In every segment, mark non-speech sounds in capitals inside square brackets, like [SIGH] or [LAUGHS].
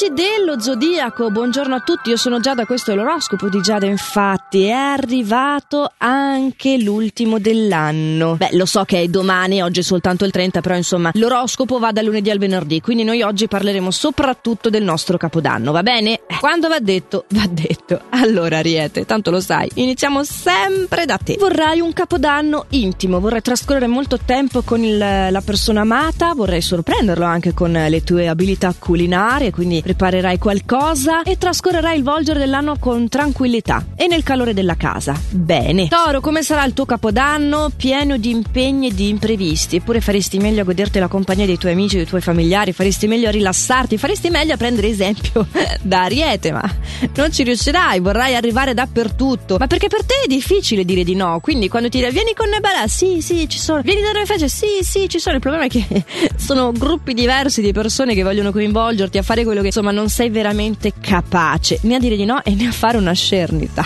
amici dello Zodiaco, buongiorno a tutti, io sono Giada, questo è l'oroscopo di Giada, infatti è arrivato anche l'ultimo dell'anno. Beh, lo so che è domani, oggi è soltanto il 30, però insomma l'oroscopo va dal lunedì al venerdì, quindi noi oggi parleremo soprattutto del nostro capodanno, va bene? Quando va detto, va detto. Allora Ariete, tanto lo sai, iniziamo sempre da te. Vorrai un capodanno intimo, vorrai trascorrere molto tempo con il, la persona amata, vorrei sorprenderlo anche con le tue abilità culinarie quindi preparerai qualcosa e trascorrerai il volgere dell'anno con tranquillità e nel calore della casa. Bene. Toro, come sarà il tuo capodanno? Pieno di impegni e di imprevisti. Eppure faresti meglio a goderti la compagnia dei tuoi amici, dei tuoi familiari, faresti meglio a rilassarti, faresti meglio a prendere esempio [LAUGHS] da Ariete, ma non ci riuscirai, vorrai arrivare dappertutto. Ma perché per te è difficile dire di no, quindi quando ti dire vieni con Nebala, sì, sì, ci sono. Vieni da noi fece, sì, sì, ci sono. Il problema è che [LAUGHS] sono gruppi diversi di persone che vogliono coinvolgerti a fare quello che insomma non sei veramente capace né a dire di no e né a fare una scernita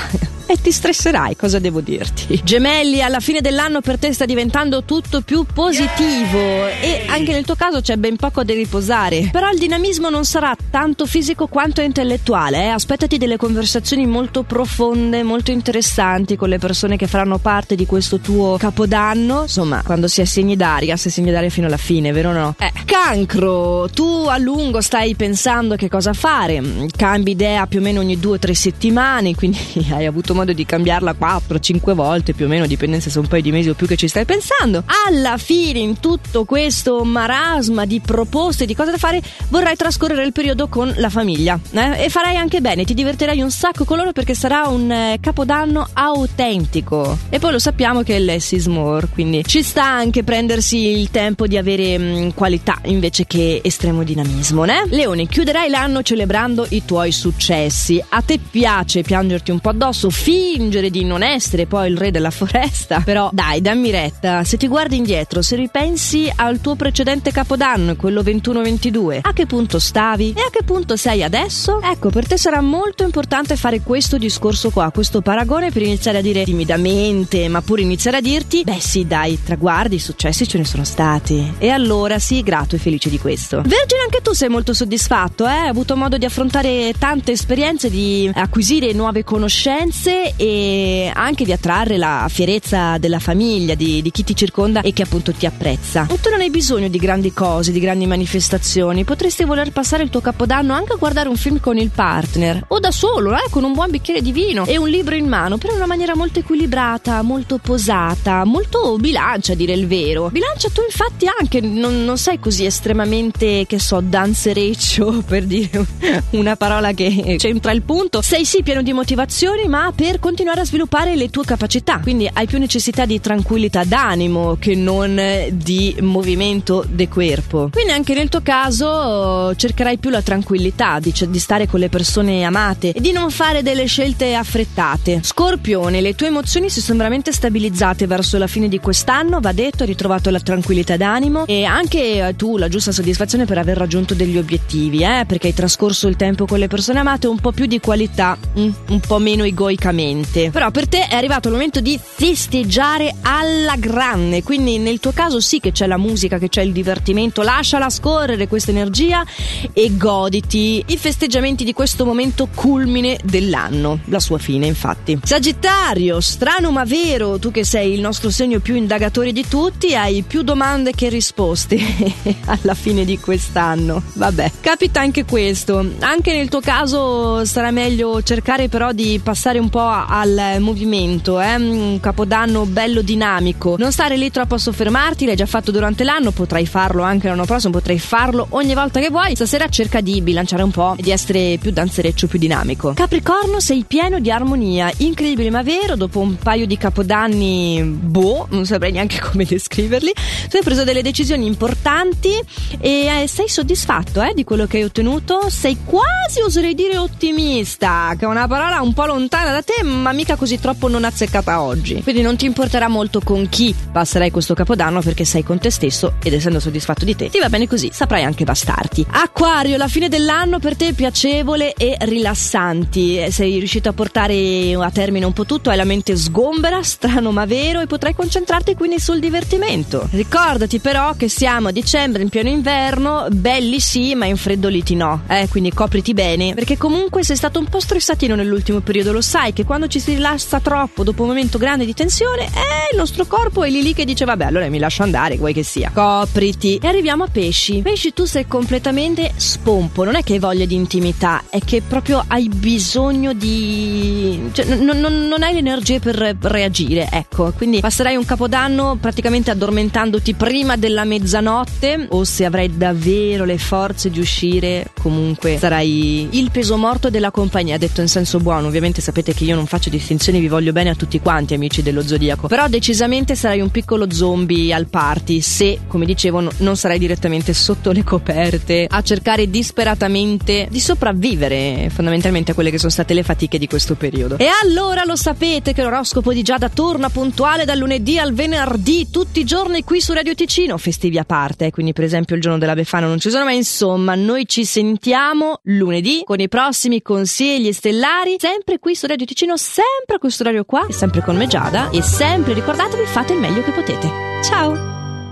e ti stresserai, cosa devo dirti? Gemelli, alla fine dell'anno per te sta diventando tutto più positivo e anche nel tuo caso c'è ben poco da riposare. Però il dinamismo non sarà tanto fisico quanto intellettuale, eh? aspettati delle conversazioni molto profonde, molto interessanti con le persone che faranno parte di questo tuo capodanno. Insomma, quando si è segni d'aria, sei segni d'aria fino alla fine, vero o no? Eh, cancro, tu a lungo stai pensando che cosa fare, cambi idea più o meno ogni due o tre settimane, [LAUGHS] quindi hai avuto modo modo di cambiarla 4-5 volte più o meno, dipende se sono un paio di mesi o più che ci stai pensando. Alla fine, in tutto questo marasma di proposte, di cose da fare, vorrai trascorrere il periodo con la famiglia eh? e farai anche bene, ti divertirai un sacco con loro perché sarà un eh, capodanno autentico. E poi lo sappiamo che è less is more, quindi ci sta anche prendersi il tempo di avere mh, mm, qualità invece che estremo dinamismo, né? Leone, chiuderai l'anno celebrando i tuoi successi. A te piace piangerti un po' addosso? Fingere di non essere poi il re della foresta. [LAUGHS] Però dai, dammi retta, se ti guardi indietro, se ripensi al tuo precedente capodanno, quello 21-22, a che punto stavi e a che punto sei adesso? Ecco, per te sarà molto importante fare questo discorso qua, questo paragone per iniziare a dire timidamente, ma pure iniziare a dirti, beh sì dai, traguardi, successi ce ne sono stati. E allora sii grato e felice di questo. Vergine, anche tu sei molto soddisfatto, eh? Hai avuto modo di affrontare tante esperienze, di acquisire nuove conoscenze e anche di attrarre la fierezza della famiglia, di, di, chi ti circonda e che appunto ti apprezza. Tu non hai bisogno di grandi cose, di grandi manifestazioni, potresti voler passare il tuo capodanno anche a guardare un film con il partner o da solo, eh, con un buon bicchiere di vino e un libro in mano, però in una maniera molto equilibrata, molto posata, molto bilancia a dire il vero. Bilancia tu infatti anche, non, non sei così estremamente, che so, danzereccio [LAUGHS] per dire una parola che c'entra il punto. Sei sì pieno di motivazioni, ma per continuare a sviluppare le tue capacità. Quindi hai più necessità di tranquillità d'animo che non di movimento de corpo. Quindi anche nel tuo caso cercherai più la tranquillità di, di stare con le persone amate e di non fare delle scelte affrettate. Scorpione, le tue emozioni si sono veramente stabilizzate verso la fine di quest'anno, va detto, hai ritrovato la tranquillità d'animo e anche tu la giusta soddisfazione per aver raggiunto degli obiettivi, eh? perché hai trascorso il tempo con le persone amate un po' più di qualità, mm? un po' meno egoicamente lentamente. Però per te è arrivato il momento di festeggiare alla grande, quindi nel tuo caso sì che c'è la musica, che c'è il divertimento, lasciala scorrere questa energia e goditi i festeggiamenti di questo momento culmine dell'anno, la sua fine infatti. Sagittario, strano ma vero, tu che sei il nostro segno più indagatore di tutti, hai più domande che risposte [LAUGHS] alla fine di quest'anno. Vabbè, capita anche questo. Anche nel tuo caso sarà meglio cercare però di passare un po' al movimento, eh? un capodanno bello dinamico. Non stare lì troppo a soffermarti, l'hai già fatto durante l'anno, potrai farlo anche l'anno prossimo, potrai farlo ogni volta che vuoi. Stasera cerca di bilanciare un po' e di essere più danzereccio, più dinamico. Capricorno, sei pieno di armonia, incredibile ma vero, dopo un paio di capodanni, boh, non saprei neanche [LAUGHS] come descriverli, tu hai preso delle decisioni importanti e eh, sei soddisfatto eh, di quello che hai ottenuto, sei quasi, oserei dire, ottimista, che è una parola un po' lontana da te te, ma mica così troppo non azzeccata oggi. Quindi non ti importerà molto con chi passerai questo capodanno perché sei con te stesso ed essendo soddisfatto di te, ti va bene così, saprai anche bastarti. Acquario, la fine dell'anno per te è piacevole e rilassanti. Eh, sei riuscito a portare a termine un po' tutto, hai la mente sgombera, strano ma vero e potrai concentrarti quindi sul divertimento. Ricordati però che siamo a dicembre in pieno inverno, belli sì, ma infreddoliti no. Eh, quindi copriti bene, perché comunque sei stato un po' stressatino nell'ultimo periodo, lo sai che quando ci si rilassa troppo dopo un momento grande di tensione, eh, il nostro corpo è lì lì che dice vabbè, allora mi lascio andare, vuoi che sia. Copriti. E arriviamo a pesci. Pesci tu sei completamente spompo, non è che hai voglia di intimità, è che proprio hai bisogno di... Cioè, n- n- non hai le energie per reagire, ecco. Quindi passerai un capodanno praticamente addormentandoti prima della mezzanotte o se avrai davvero le forze di uscire, comunque sarai il peso morto della compagnia, detto in senso buono. Ovviamente sapete che io non faccio distinzioni, vi voglio bene a tutti quanti, amici dello zodiaco. Però decisamente sarai un piccolo zombie al party se, come dicevo, no, non sarai direttamente sotto le coperte a cercare disperatamente di sopravvivere fondamentalmente a quelle che sono state le fatiche di questo periodo. E allora lo sapete che l'oroscopo di Giada torna puntuale dal lunedì al venerdì, tutti i giorni qui su Radio Ticino, festivi a parte, quindi per esempio il giorno della Befana non ci sono, ma insomma noi ci sentiamo lunedì con i prossimi consigli stellari, sempre qui su Radio Ticino, sempre a questo orario qua, sempre con me Giada e sempre ricordatevi fate il meglio che potete. Ciao!